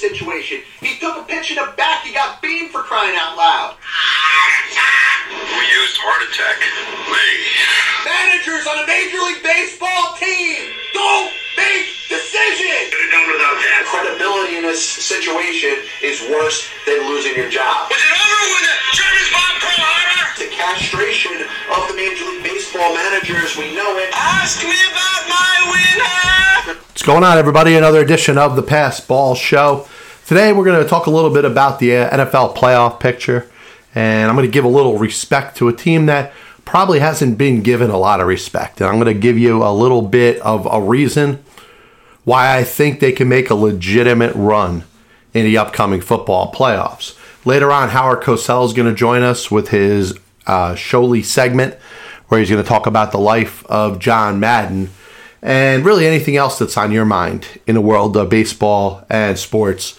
this situation. He took a pitch in the back. He got beamed for crying out loud. Who used heart attack? Me. Managers on a Major League Baseball team don't make decisions. Could have done without that. Credibility in this situation is worse than losing your job. Was it over when the Germans bombed Pearl Harbor? The castration of the Major League Baseball managers, we know it. Ask me about my winner. What's going on, everybody? Another edition of the Pass Ball Show. Today, we're going to talk a little bit about the uh, NFL playoff picture, and I'm going to give a little respect to a team that probably hasn't been given a lot of respect. And I'm going to give you a little bit of a reason why I think they can make a legitimate run in the upcoming football playoffs. Later on, Howard Cosell is going to join us with his uh, segment, where he's going to talk about the life of John Madden and really anything else that's on your mind in the world of baseball and sports.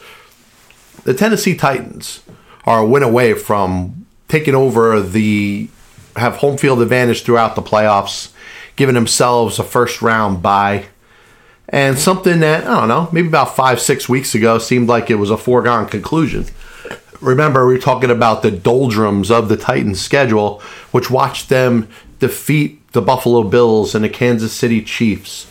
The Tennessee Titans are a win away from taking over the have home field advantage throughout the playoffs, giving themselves a first round bye. And something that, I don't know, maybe about five, six weeks ago seemed like it was a foregone conclusion. Remember, we were talking about the doldrums of the Titans' schedule, which watched them defeat the Buffalo Bills and the Kansas City Chiefs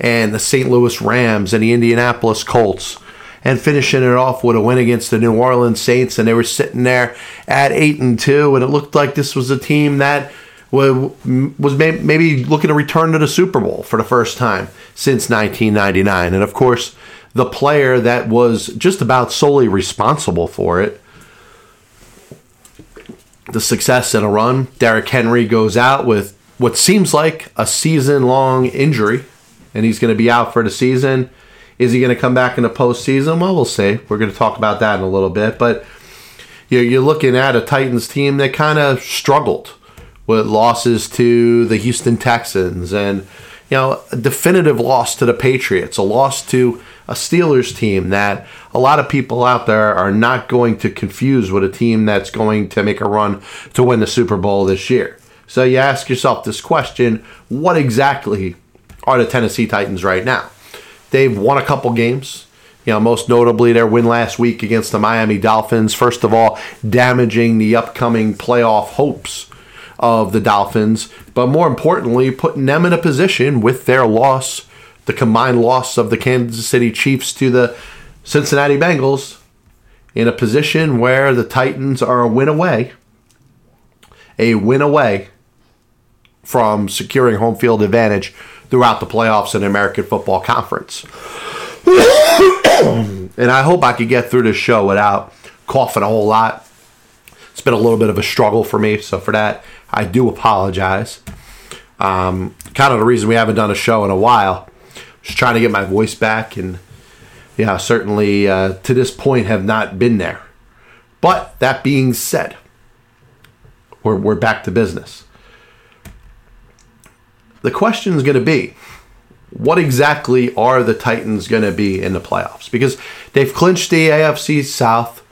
and the St. Louis Rams and the Indianapolis Colts and finishing it off with a win against the New Orleans Saints and they were sitting there at 8 and 2 and it looked like this was a team that was maybe looking to return to the Super Bowl for the first time since 1999 and of course the player that was just about solely responsible for it the success in a run. Derrick Henry goes out with what seems like a season long injury, and he's going to be out for the season. Is he going to come back in the postseason? Well, we'll see. We're going to talk about that in a little bit. But you're looking at a Titans team that kind of struggled with losses to the Houston Texans and you know a definitive loss to the Patriots, a loss to a Steelers team that a lot of people out there are not going to confuse with a team that's going to make a run to win the Super Bowl this year. So you ask yourself this question what exactly are the Tennessee Titans right now? They've won a couple games. You know, most notably their win last week against the Miami Dolphins. First of all, damaging the upcoming playoff hopes of the Dolphins, but more importantly, putting them in a position with their loss the combined loss of the Kansas City Chiefs to the Cincinnati Bengals in a position where the Titans are a win away, a win away from securing home field advantage throughout the playoffs in the American Football Conference. and I hope I could get through this show without coughing a whole lot. It's been a little bit of a struggle for me, so for that, I do apologize. Um, kind of the reason we haven't done a show in a while just trying to get my voice back, and yeah, certainly uh, to this point have not been there. But that being said, we're, we're back to business. The question is going to be what exactly are the Titans going to be in the playoffs? Because they've clinched the AFC South.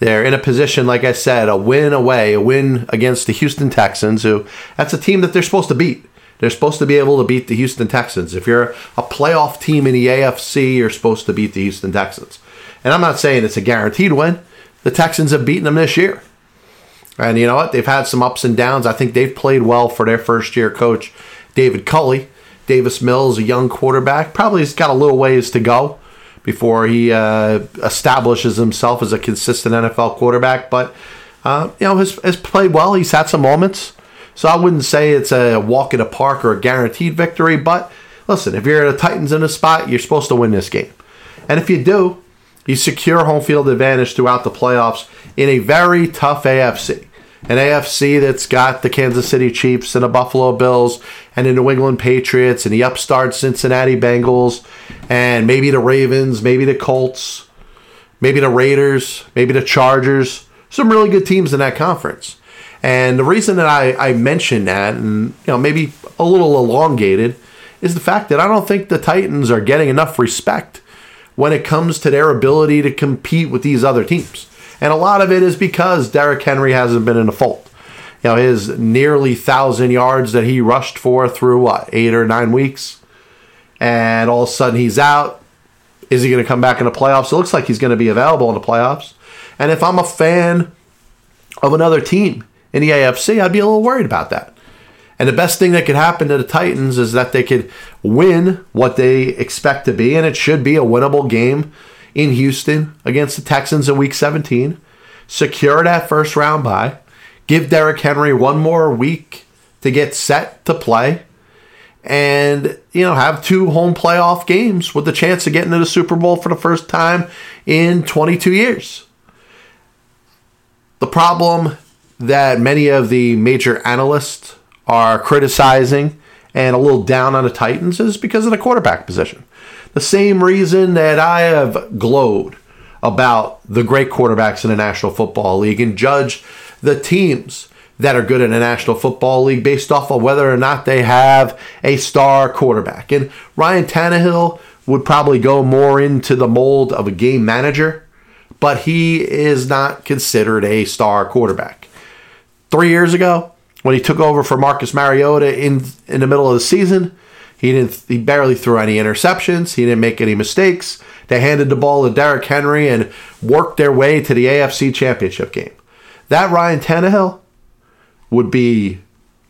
They're in a position, like I said, a win away, a win against the Houston Texans, who that's a team that they're supposed to beat. They're supposed to be able to beat the Houston Texans. If you're a playoff team in the AFC, you're supposed to beat the Houston Texans. And I'm not saying it's a guaranteed win. The Texans have beaten them this year. And you know what? They've had some ups and downs. I think they've played well for their first year coach, David Culley. Davis Mills, a young quarterback, probably has got a little ways to go before he uh, establishes himself as a consistent NFL quarterback. But uh, you know, has, has played well. He's had some moments. So I wouldn't say it's a walk in the park or a guaranteed victory, but listen, if you're the Titans in a spot, you're supposed to win this game. And if you do, you secure home field advantage throughout the playoffs in a very tough AFC. An AFC that's got the Kansas City Chiefs and the Buffalo Bills and the New England Patriots and the upstart Cincinnati Bengals and maybe the Ravens, maybe the Colts, maybe the Raiders, maybe the Chargers. Some really good teams in that conference. And the reason that I, I mention that, and you know, maybe a little elongated, is the fact that I don't think the Titans are getting enough respect when it comes to their ability to compete with these other teams. And a lot of it is because Derrick Henry hasn't been in the fold. You know, his nearly thousand yards that he rushed for through what, eight or nine weeks, and all of a sudden he's out. Is he going to come back in the playoffs? It looks like he's going to be available in the playoffs. And if I'm a fan of another team in the AFC, I'd be a little worried about that. And the best thing that could happen to the Titans is that they could win what they expect to be, and it should be a winnable game in Houston against the Texans in week 17. Secure that first round bye. Give Derrick Henry one more week to get set to play. And, you know, have two home playoff games with the chance of getting to the Super Bowl for the first time in 22 years. The problem that many of the major analysts are criticizing and a little down on the Titans is because of the quarterback position. The same reason that I have glowed about the great quarterbacks in the National Football League and judge the teams that are good in the National Football League based off of whether or not they have a star quarterback. And Ryan Tannehill would probably go more into the mold of a game manager, but he is not considered a star quarterback. Three years ago, when he took over for Marcus Mariota in in the middle of the season. He didn't. He barely threw any interceptions. He didn't make any mistakes. They handed the ball to Derrick Henry and worked their way to the AFC Championship game. That Ryan Tannehill would be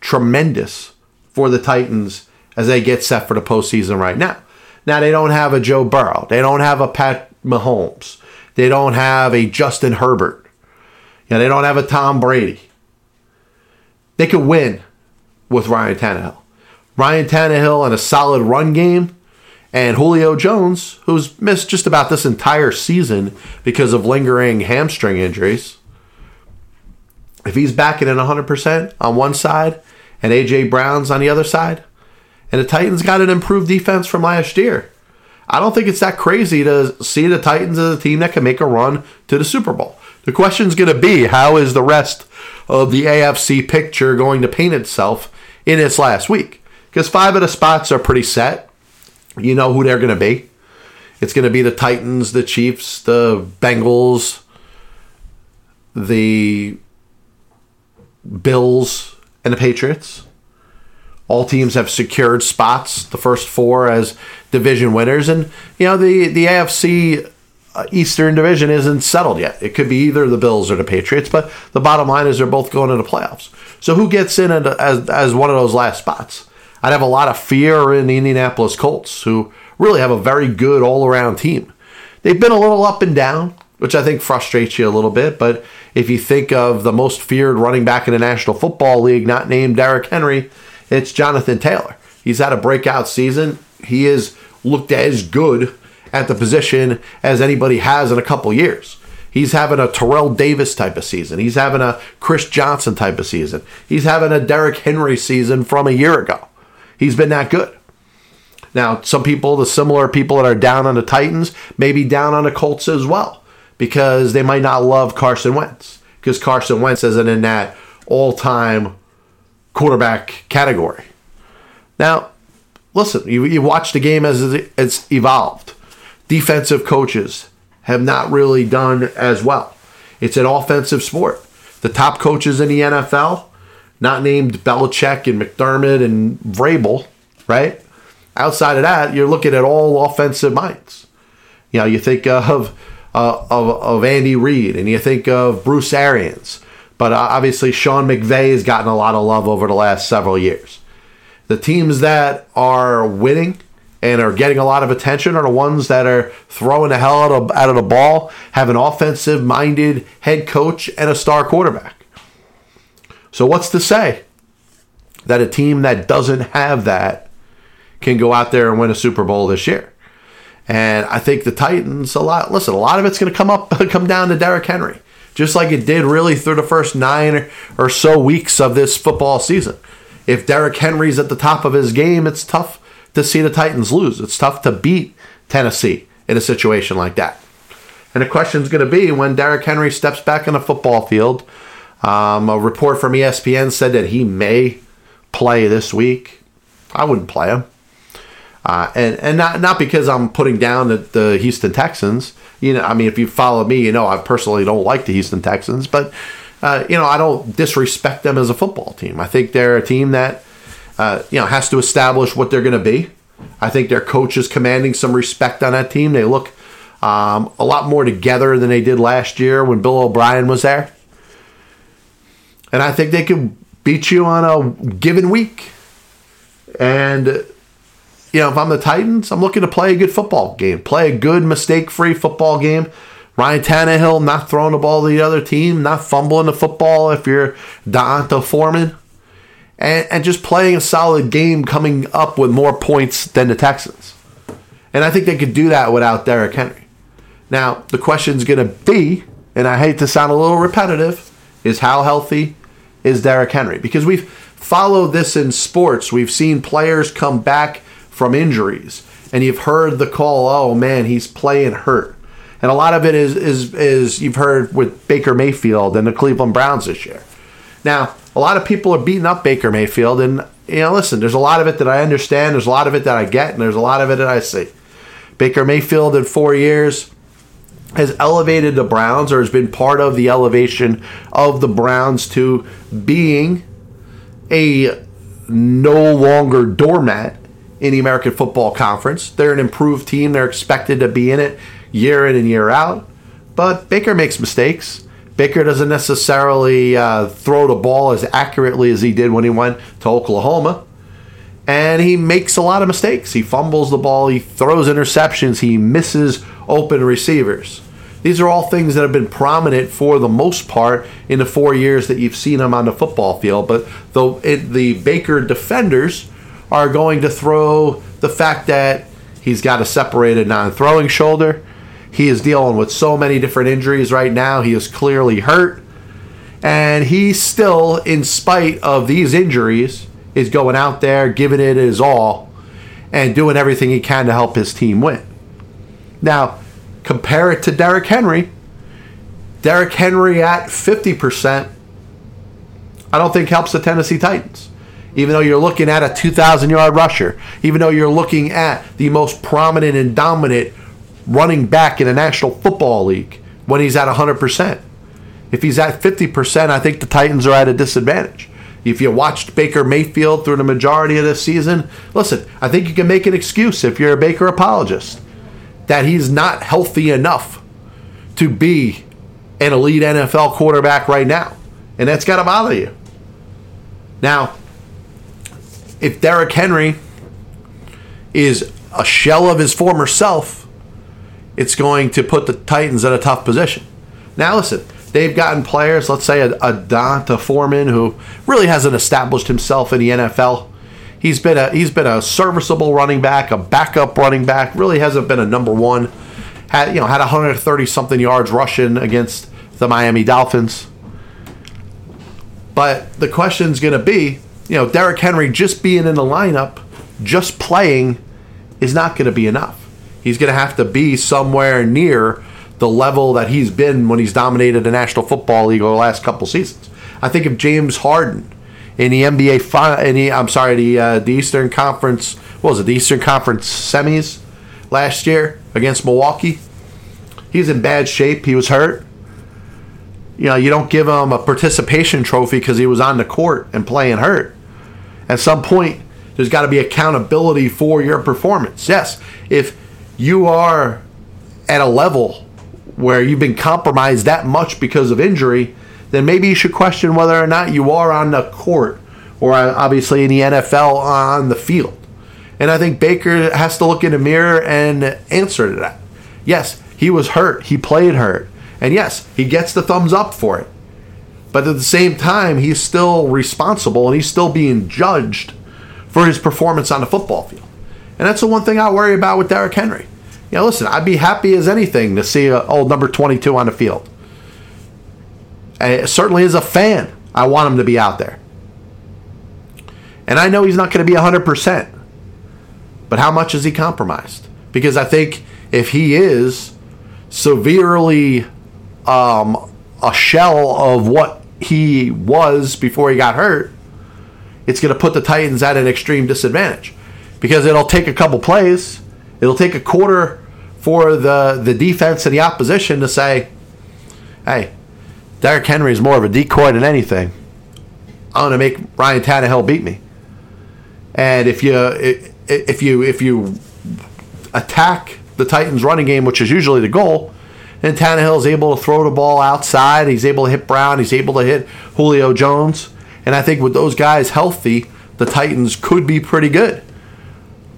tremendous for the Titans as they get set for the postseason right now. Now they don't have a Joe Burrow. They don't have a Pat Mahomes. They don't have a Justin Herbert. Know, they don't have a Tom Brady. They could win with Ryan Tannehill. Ryan Tannehill and a solid run game, and Julio Jones, who's missed just about this entire season because of lingering hamstring injuries. If he's backing in 100% on one side and A.J. Brown's on the other side, and the Titans got an improved defense from last year, I don't think it's that crazy to see the Titans as a team that can make a run to the Super Bowl. The question's going to be how is the rest of the AFC picture going to paint itself in its last week. Because five of the spots are pretty set. You know who they're going to be. It's going to be the Titans, the Chiefs, the Bengals, the Bills, and the Patriots. All teams have secured spots, the first four as division winners. And, you know, the, the AFC uh, Eastern Division isn't settled yet. It could be either the Bills or the Patriots, but the bottom line is they're both going into the playoffs. So who gets in as, as one of those last spots? I'd have a lot of fear in the Indianapolis Colts, who really have a very good all around team. They've been a little up and down, which I think frustrates you a little bit. But if you think of the most feared running back in the National Football League, not named Derrick Henry, it's Jonathan Taylor. He's had a breakout season. He is looked as good at the position as anybody has in a couple years. He's having a Terrell Davis type of season. He's having a Chris Johnson type of season. He's having a Derrick Henry season from a year ago. He's been that good. Now, some people, the similar people that are down on the Titans, may be down on the Colts as well because they might not love Carson Wentz because Carson Wentz isn't in that all time quarterback category. Now, listen, you, you watch the game as it's evolved defensive coaches have not really done as well. It's an offensive sport. The top coaches in the NFL, not named Belichick and McDermott and Vrabel, right? Outside of that, you're looking at all offensive minds. You know, you think of uh, of, of Andy Reid and you think of Bruce Arians, but uh, obviously Sean McVay has gotten a lot of love over the last several years. The teams that are winning and are getting a lot of attention are the ones that are throwing the hell out of, out of the ball, have an offensive minded head coach and a star quarterback. So, what's to say that a team that doesn't have that can go out there and win a Super Bowl this year? And I think the Titans, a lot, listen, a lot of it's going to come up, come down to Derrick Henry, just like it did really through the first nine or so weeks of this football season. If Derrick Henry's at the top of his game, it's tough to see the Titans lose. It's tough to beat Tennessee in a situation like that. And the question is going to be when Derrick Henry steps back on the football field. Um, a report from ESPN said that he may play this week. I wouldn't play him. Uh, and and not not because I'm putting down the, the Houston Texans. You know, I mean, if you follow me, you know I personally don't like the Houston Texans, but uh, you know I don't disrespect them as a football team. I think they're a team that uh, you know, has to establish what they're going to be. I think their coach is commanding some respect on that team. They look um, a lot more together than they did last year when Bill O'Brien was there. And I think they could beat you on a given week. And, you know, if I'm the Titans, I'm looking to play a good football game, play a good mistake free football game. Ryan Tannehill not throwing the ball to the other team, not fumbling the football if you're D'Onta Foreman, and, and just playing a solid game coming up with more points than the Texans. And I think they could do that without Derrick Henry. Now, the question's going to be, and I hate to sound a little repetitive, is how healthy is Derrick Henry? Because we've followed this in sports. We've seen players come back from injuries, and you've heard the call, oh man, he's playing hurt. And a lot of it is, is, is you've heard with Baker Mayfield and the Cleveland Browns this year. Now, a lot of people are beating up Baker Mayfield, and you know, listen, there's a lot of it that I understand, there's a lot of it that I get, and there's a lot of it that I see. Baker Mayfield in four years has elevated the Browns or has been part of the elevation of the Browns to being a no longer doormat in the American Football Conference. They're an improved team. They're expected to be in it year in and year out. But Baker makes mistakes. Baker doesn't necessarily uh, throw the ball as accurately as he did when he went to Oklahoma. And he makes a lot of mistakes. He fumbles the ball, he throws interceptions, he misses open receivers. These are all things that have been prominent for the most part in the four years that you've seen him on the football field. But the, it, the Baker defenders are going to throw the fact that he's got a separated non throwing shoulder. He is dealing with so many different injuries right now. He is clearly hurt. And he still, in spite of these injuries, is going out there, giving it his all, and doing everything he can to help his team win. Now, compare it to Derrick Henry. Derrick Henry at 50%, I don't think helps the Tennessee Titans. Even though you're looking at a 2,000 yard rusher, even though you're looking at the most prominent and dominant running back in the National Football League when he's at 100%. If he's at 50%, I think the Titans are at a disadvantage. If you watched Baker Mayfield through the majority of this season, listen, I think you can make an excuse if you're a Baker apologist that he's not healthy enough to be an elite NFL quarterback right now. And that's got to bother you. Now, if Derrick Henry is a shell of his former self, it's going to put the Titans in a tough position. Now, listen, they've gotten players, let's say a, a D'Onta Foreman, who really hasn't established himself in the NFL. He's been a he's been a serviceable running back, a backup running back. Really hasn't been a number one. Had you know had 130 something yards rushing against the Miami Dolphins. But the question's going to be, you know, Derrick Henry just being in the lineup, just playing, is not going to be enough. He's going to have to be somewhere near the level that he's been when he's dominated the National Football League over the last couple seasons. I think if James Harden in the NBA, fi- in the, I'm sorry, the uh, the Eastern Conference, what was it, the Eastern Conference semis last year against Milwaukee, he's in bad shape. He was hurt. You know, you don't give him a participation trophy because he was on the court and playing hurt. At some point, there's got to be accountability for your performance. Yes, if you are at a level where you've been compromised that much because of injury, then maybe you should question whether or not you are on the court or uh, obviously in the NFL on the field. And I think Baker has to look in the mirror and answer to that. Yes, he was hurt. He played hurt. And yes, he gets the thumbs up for it. But at the same time, he's still responsible and he's still being judged for his performance on the football field. And that's the one thing I worry about with Derrick Henry. You know, listen, I'd be happy as anything to see a old number 22 on the field. Certainly as a fan, I want him to be out there. And I know he's not going to be 100%. But how much is he compromised? Because I think if he is severely um, a shell of what he was before he got hurt, it's going to put the Titans at an extreme disadvantage. Because it'll take a couple plays, it'll take a quarter for the, the defense and the opposition to say, hey, Derrick Henry is more of a decoy than anything. I'm going to make Ryan Tannehill beat me. And if you if you if you attack the Titans running game, which is usually the goal, and is able to throw the ball outside, he's able to hit Brown, he's able to hit Julio Jones, and I think with those guys healthy, the Titans could be pretty good.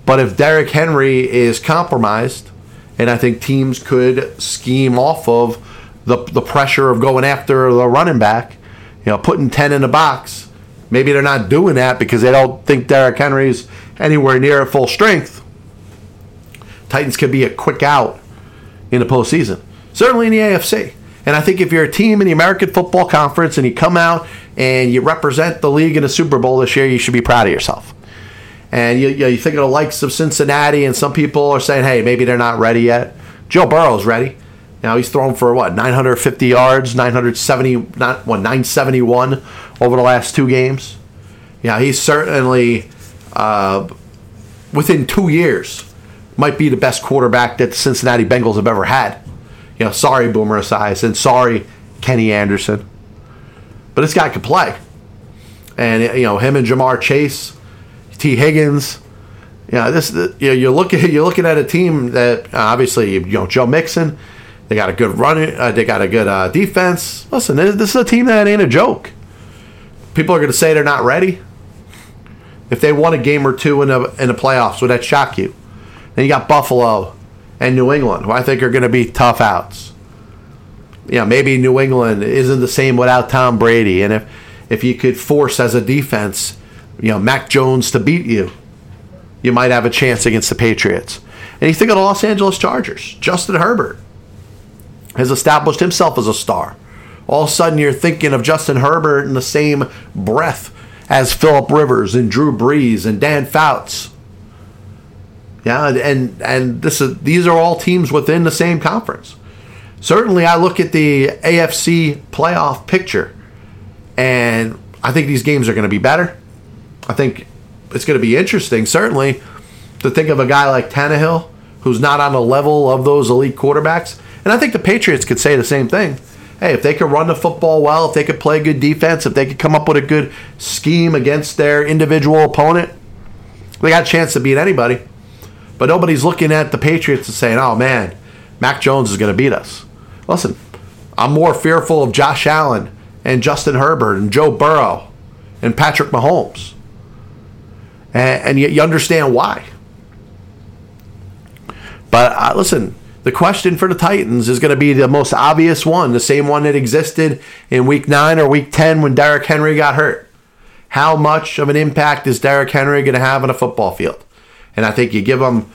But if Derrick Henry is compromised, and I think teams could scheme off of the, the pressure of going after the running back, you know, putting 10 in the box. Maybe they're not doing that because they don't think Derrick Henry's anywhere near full strength. Titans could be a quick out in the postseason. Certainly in the AFC. And I think if you're a team in the American Football Conference and you come out and you represent the league in a Super Bowl this year, you should be proud of yourself. And you, you, you think of the likes of Cincinnati, and some people are saying, hey, maybe they're not ready yet. Joe Burrow's ready. Now he's thrown for what 950 yards, 970, not what 971 over the last two games. Yeah, he's certainly uh, within two years might be the best quarterback that the Cincinnati Bengals have ever had. You know, sorry Boomer Esiason, and sorry Kenny Anderson, but this guy could play. And you know him and Ja'Marr Chase, Tee Higgins. You know, this you know, you're looking you're looking at a team that obviously you know Joe Mixon. They got a good run. Uh, they got a good uh, defense. Listen, this, this is a team that ain't a joke. People are going to say they're not ready. If they won a game or two in the in the playoffs, would that shock you? Then you got Buffalo and New England, who I think are going to be tough outs. You know, maybe New England isn't the same without Tom Brady, and if if you could force as a defense, you know, Mac Jones to beat you, you might have a chance against the Patriots. And you think of the Los Angeles Chargers, Justin Herbert has established himself as a star. All of a sudden, you're thinking of Justin Herbert in the same breath as Philip Rivers and Drew Brees and Dan Fouts. Yeah, and and this is these are all teams within the same conference. Certainly, I look at the AFC playoff picture, and I think these games are going to be better. I think it's going to be interesting, certainly, to think of a guy like Tannehill, who's not on the level of those elite quarterbacks. And I think the Patriots could say the same thing. Hey, if they could run the football well, if they could play good defense, if they could come up with a good scheme against their individual opponent, they got a chance to beat anybody. But nobody's looking at the Patriots and saying, oh man, Mac Jones is going to beat us. Listen, I'm more fearful of Josh Allen and Justin Herbert and Joe Burrow and Patrick Mahomes. And, you, you understand why. But uh, listen, the question for the Titans is going to be the most obvious one, the same one that existed in week 9 or week 10 when Derrick Henry got hurt. How much of an impact is Derrick Henry going to have on a football field? And I think you give him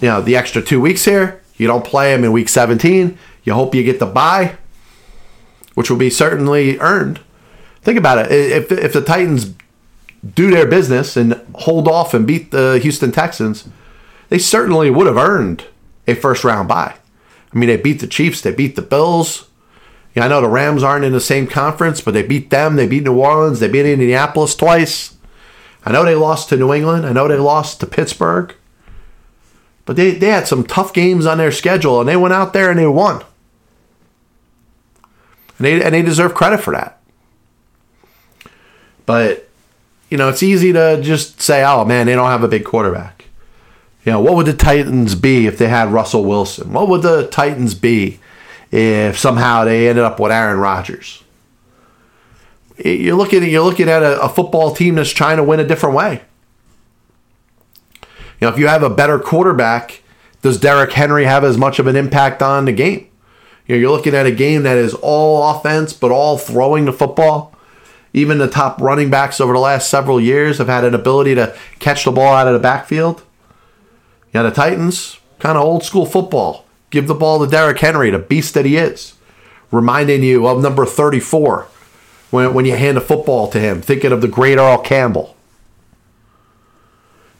you know, the extra 2 weeks here, you don't play him in week 17, you hope you get the bye, which will be certainly earned. Think about it. If if the Titans do their business and hold off and beat the Houston Texans, they certainly would have earned a first round bye. I mean, they beat the Chiefs, they beat the Bills. Yeah, I know the Rams aren't in the same conference, but they beat them. They beat New Orleans. They beat Indianapolis twice. I know they lost to New England. I know they lost to Pittsburgh. But they, they had some tough games on their schedule, and they went out there and they won. And they, and they deserve credit for that. But, you know, it's easy to just say, oh, man, they don't have a big quarterback. You know, what would the Titans be if they had Russell Wilson? What would the Titans be if somehow they ended up with Aaron Rodgers? You're looking, you're looking at a, a football team that's trying to win a different way. You know, if you have a better quarterback, does Derrick Henry have as much of an impact on the game? You know, you're looking at a game that is all offense, but all throwing the football. Even the top running backs over the last several years have had an ability to catch the ball out of the backfield. Know, the Titans, kind of old school football. Give the ball to Derrick Henry, the beast that he is. Reminding you of number 34 when, when you hand the football to him, thinking of the great Earl Campbell.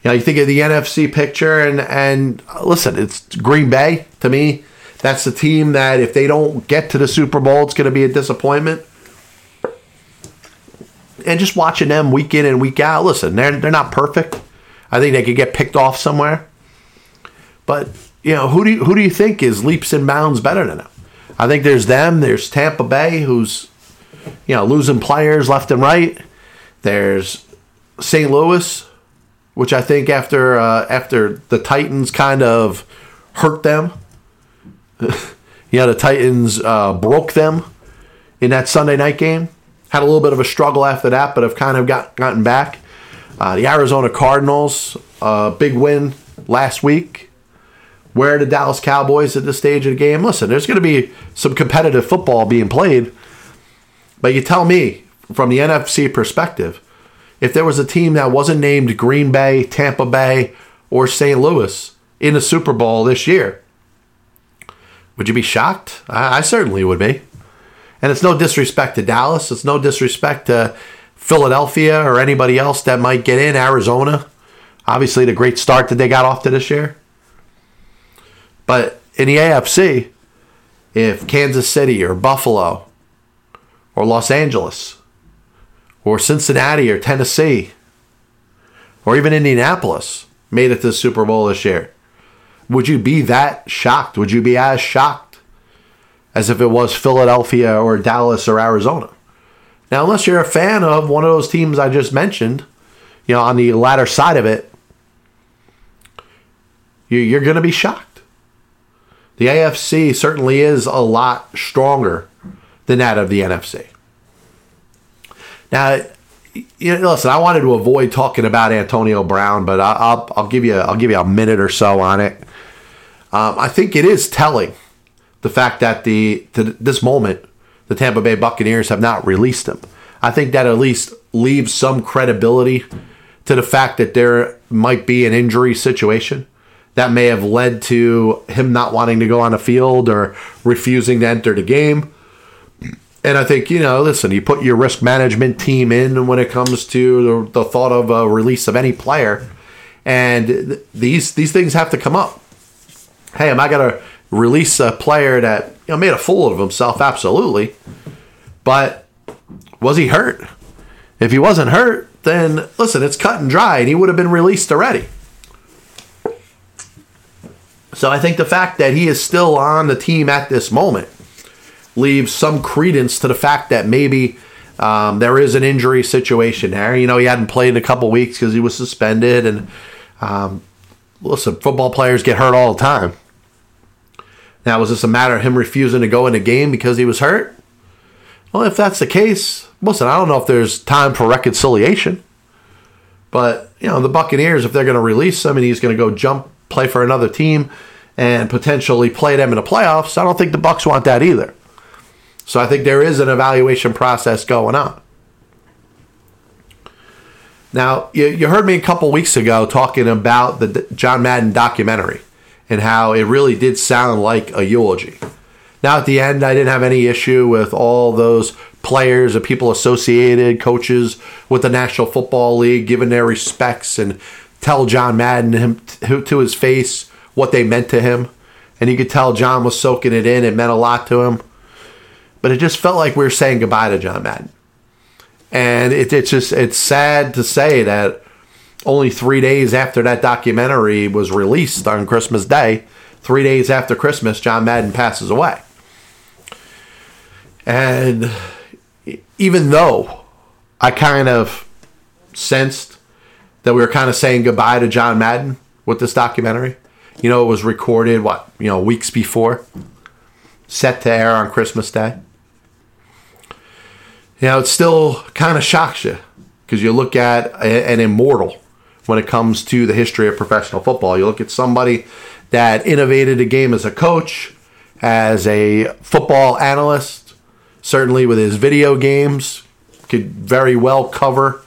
You know, you think of the NFC picture, and and uh, listen, it's Green Bay to me. That's the team that if they don't get to the Super Bowl, it's going to be a disappointment. And just watching them week in and week out, listen, they're they're not perfect. I think they could get picked off somewhere. But you know, who do you, who do you think is leaps and bounds better than them? I think there's them. There's Tampa Bay, who's you know losing players left and right. There's St. Louis, which I think after uh, after the Titans kind of hurt them, yeah, the Titans uh, broke them in that Sunday night game. Had a little bit of a struggle after that, but have kind of got gotten back. Uh, the Arizona Cardinals, uh, big win last week. Where the Dallas Cowboys at this stage of the game? Listen, there's going to be some competitive football being played, but you tell me from the NFC perspective, if there was a team that wasn't named Green Bay, Tampa Bay, or St. Louis in the Super Bowl this year, would you be shocked? I, I certainly would be. And it's no disrespect to Dallas. It's no disrespect to Philadelphia or anybody else that might get in. Arizona, obviously, the great start that they got off to this year. But in the AFC, if Kansas City or Buffalo or Los Angeles or Cincinnati or Tennessee or even Indianapolis made it to the Super Bowl this year, would you be that shocked? Would you be as shocked as if it was Philadelphia or Dallas or Arizona? Now, unless you're a fan of one of those teams I just mentioned, you know, on the latter side of it, you're going to be shocked. The AFC certainly is a lot stronger than that of the NFC. Now, you know, listen, I wanted to avoid talking about Antonio Brown, but I'll, I'll give you I'll give you a minute or so on it. Um, I think it is telling the fact that the to this moment the Tampa Bay Buccaneers have not released him. I think that at least leaves some credibility to the fact that there might be an injury situation that may have led to him not wanting to go on the field or refusing to enter the game. And I think, you know, listen, you put your risk management team in when it comes to the, the thought of a release of any player. And th- these these things have to come up. Hey, am I going to release a player that you know made a fool of himself? Absolutely. But was he hurt? If he wasn't hurt, then listen, it's cut and dry, and he would have been released already. So I think the fact that he is still on the team at this moment leaves some credence to the fact that maybe um, there is an injury situation there. You know, he hadn't played in a couple weeks because he was suspended, and um, listen, football players get hurt all the time. Now, was this a matter of him refusing to go in a game because he was hurt? Well, if that's the case, listen, I don't know if there's time for reconciliation. But, you know, the Buccaneers, if they're going to release him and he's going to go jump, play for another team, and potentially play them in the playoffs, I don't think the Bucks want that either. So I think there is an evaluation process going on. Now, you, you heard me a couple weeks ago talking about the John Madden documentary and how it really did sound like a eulogy. Now, at the end, I didn't have any issue with all those players and people associated, coaches with the National Football League, giving their respects and tell John Madden him to his face what they meant to him. And you could tell John was soaking it in. It meant a lot to him. But it just felt like we were saying goodbye to John Madden. And it, it's just, it's sad to say that only three days after that documentary was released on Christmas Day, three days after Christmas, John Madden passes away. And even though I kind of sensed that we were kind of saying goodbye to John Madden with this documentary, you know, it was recorded, what, you know, weeks before, set to air on Christmas Day. You know, it still kind of shocks you because you look at an immortal when it comes to the history of professional football. You look at somebody that innovated the game as a coach, as a football analyst, certainly with his video games, could very well cover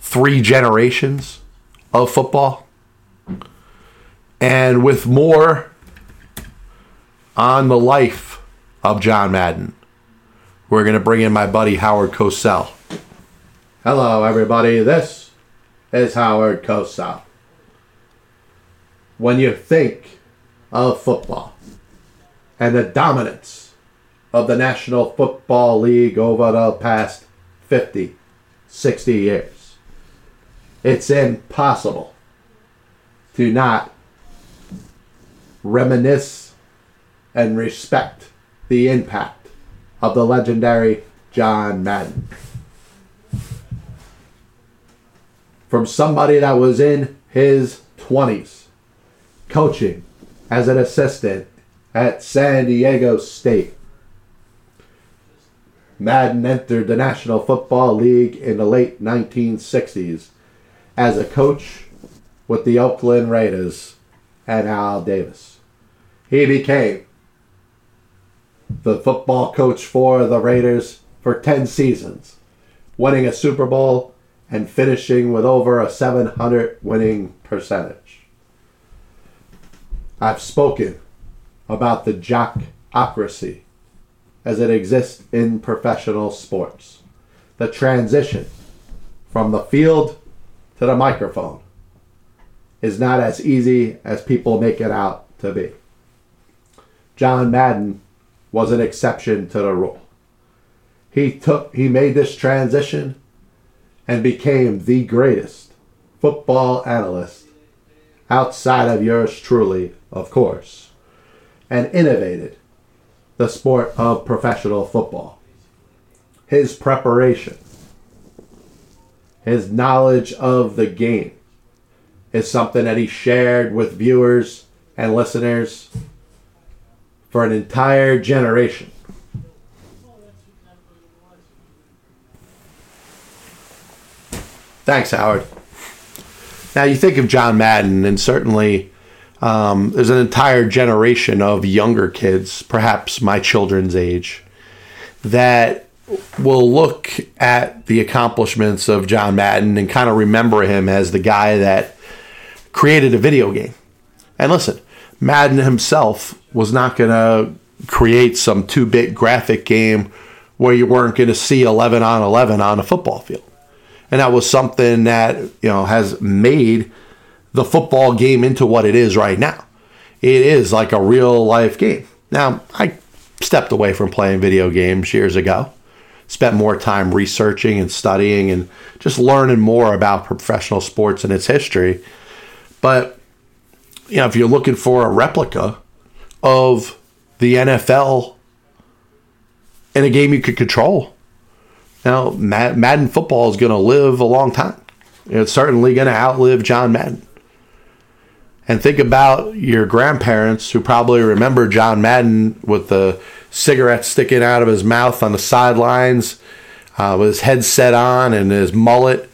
three generations of football. And with more on the life of John Madden, we're going to bring in my buddy Howard Cosell. Hello, everybody. This is Howard Cosell. When you think of football and the dominance of the National Football League over the past 50, 60 years, it's impossible to not reminisce and respect the impact of the legendary John Madden. From somebody that was in his 20s coaching as an assistant at San Diego State. Madden entered the National Football League in the late 1960s as a coach with the Oakland Raiders and Al Davis. He became the football coach for the Raiders for 10 seasons, winning a Super Bowl and finishing with over a 700 winning percentage. I've spoken about the jockocracy as it exists in professional sports. The transition from the field to the microphone is not as easy as people make it out to be. John Madden was an exception to the rule. He took he made this transition and became the greatest football analyst outside of yours truly, of course, and innovated the sport of professional football. His preparation, his knowledge of the game is something that he shared with viewers and listeners for an entire generation. Thanks, Howard. Now you think of John Madden, and certainly um, there's an entire generation of younger kids, perhaps my children's age, that will look at the accomplishments of John Madden and kind of remember him as the guy that created a video game. And listen, Madden himself was not going to create some 2 bit graphic game where you weren't going to see 11 on 11 on a football field. And that was something that, you know, has made the football game into what it is right now. It is like a real life game. Now, I stepped away from playing video games years ago. Spent more time researching and studying and just learning more about professional sports and its history. But you know, if you're looking for a replica of the NFL in a game you could control, now Madden football is going to live a long time. It's certainly going to outlive John Madden. And think about your grandparents who probably remember John Madden with the cigarette sticking out of his mouth on the sidelines, uh, with his headset on and his mullet.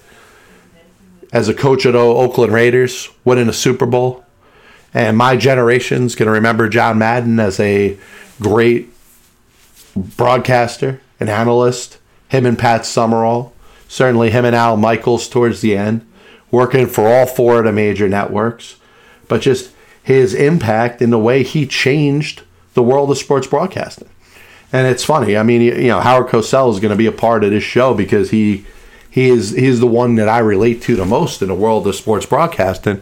As a coach at the Oakland Raiders, winning a Super Bowl. And my generation's going to remember John Madden as a great broadcaster, an analyst, him and Pat Summerall, certainly him and Al Michaels towards the end, working for all four of the major networks but just his impact in the way he changed the world of sports broadcasting. And it's funny. I mean, you know, Howard Cosell is going to be a part of this show because he he is he's the one that I relate to the most in the world of sports broadcasting.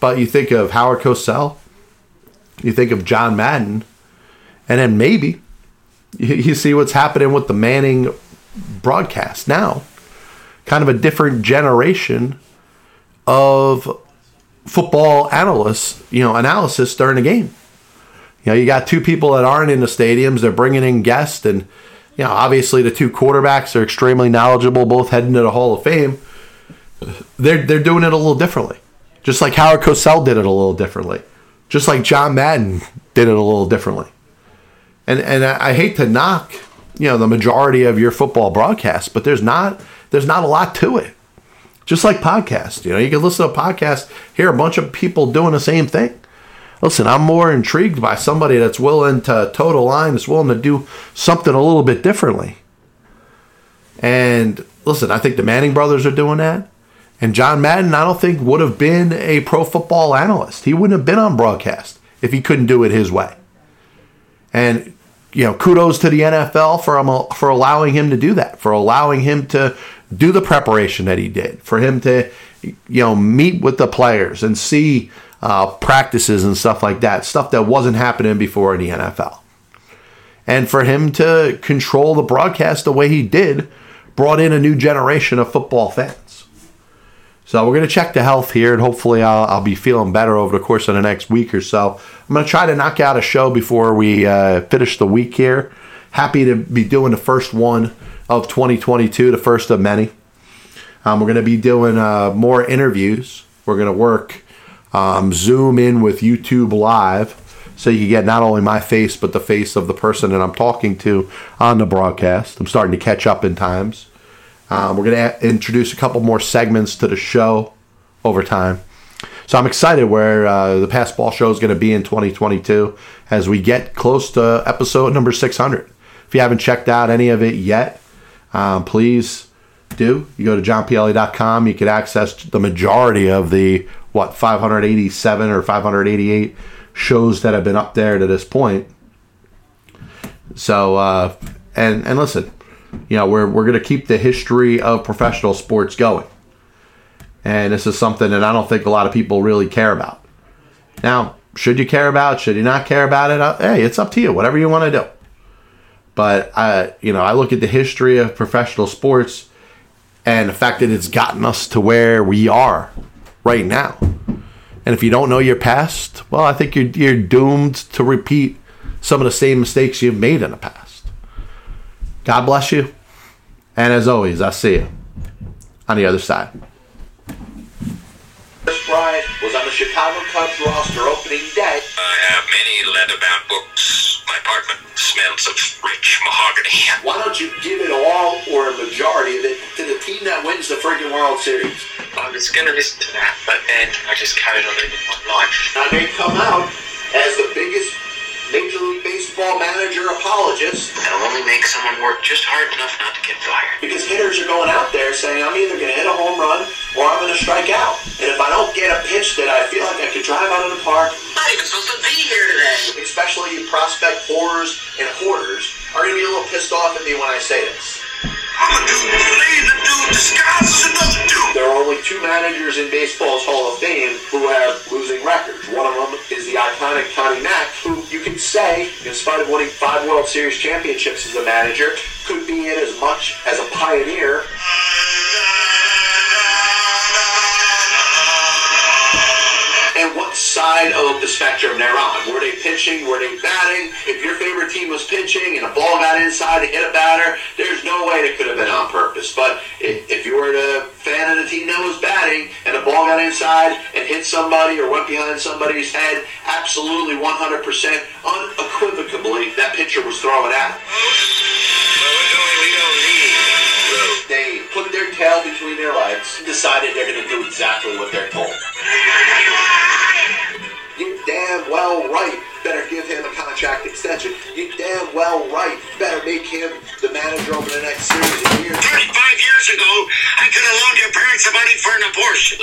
But you think of Howard Cosell, you think of John Madden, and then maybe you see what's happening with the Manning broadcast now. Kind of a different generation of football analysts, you know, analysis during the game. You know, you got two people that aren't in the stadiums; they're bringing in guests, and you know, obviously the two quarterbacks are extremely knowledgeable, both heading to the Hall of Fame. They're they're doing it a little differently, just like Howard Cosell did it a little differently, just like John Madden did it a little differently. And and I hate to knock, you know, the majority of your football broadcasts, but there's not there's not a lot to it just like podcasts. You know, you can listen to a podcast, hear a bunch of people doing the same thing. Listen, I'm more intrigued by somebody that's willing to total line, that's willing to do something a little bit differently. And listen, I think the Manning brothers are doing that. And John Madden, I don't think would have been a pro football analyst. He wouldn't have been on broadcast if he couldn't do it his way. And you know, kudos to the NFL for um, for allowing him to do that, for allowing him to do the preparation that he did, for him to, you know, meet with the players and see uh, practices and stuff like that, stuff that wasn't happening before in the NFL. And for him to control the broadcast the way he did, brought in a new generation of football fans. So we're going to check the health here, and hopefully I'll, I'll, be feeling better over the course of the next week or so. I'm going to try to knock out a show before we uh, finish the week here. Happy to be doing the first one of 2022, the first of many. Um, we're going to be doing uh, more interviews We're going to work um, Zoom in with YouTube Live so you can get not only my face, but the face of the person that I'm talking to on the broadcast. I'm starting to catch up in times. Um, we're going to introduce a couple more segments to the show over time. So I'm excited where uh, the Pass Ball Show is going to be in 2022 as we get close to episode number 600. If you haven't checked out any of it yet, um, please do. You go to johnpielli.com. You can access the majority of the, what, 587 or 588 shows that have been up there to this point. So, uh, and, and listen, you know, we're, we're going to keep the history of professional sports going. And this is something that I don't think a lot of people really care about. Now, should you care about? Should you not care about it? Uh, hey, it's up to you. Whatever you want to do. But I, you know, I look at the history of professional sports and the fact that it's gotten us to where we are right now. And if you don't know your past, well, I think you're, you're doomed to repeat some of the same mistakes you've made in the past. God bless you. And as always, I'll see you on the other side. Kris Bryant was on the Chicago Cubs roster opening day. I have many leather-bound books. My apartment smells of rich mahogany. Why don't you give it all or a majority of it to the team that wins the friggin' World Series? I was going to listen to that, but then I just carried on living my life. Now they come out as the biggest Major League Baseball manager apologist That'll only make someone work just hard enough not to get fired. because hitters are going out there saying I'm either going to hit a home run or I'm going to strike out. And if I don't get a pitch that I feel like I could drive out of the park, I'm not even supposed to be here today. especially prospect whores and hoarders, are going to be a little pissed off at me when I say this. I'm a dude playing a dude disguised as another dude. There are only two managers in baseball's Hall of Fame who have losing say, in spite of winning five World Series championships as a manager, could be in as much as a pioneer. Side of the spectrum they're on? Were they pitching? Were they batting? If your favorite team was pitching and a ball got inside to hit a batter, there's no way it could have been on purpose. But if, you were a fan of the team that was batting and a ball got inside and hit somebody or went behind somebody's head, absolutely 100% unequivocally, that pitcher was throwing road. They put their tail between their legs and decided they're going to do exactly what they're told. You damn well right better give him a contract extension. You damn well right better make him the manager over the next series of years. 35 years ago, I could have loaned your parents the money for an abortion.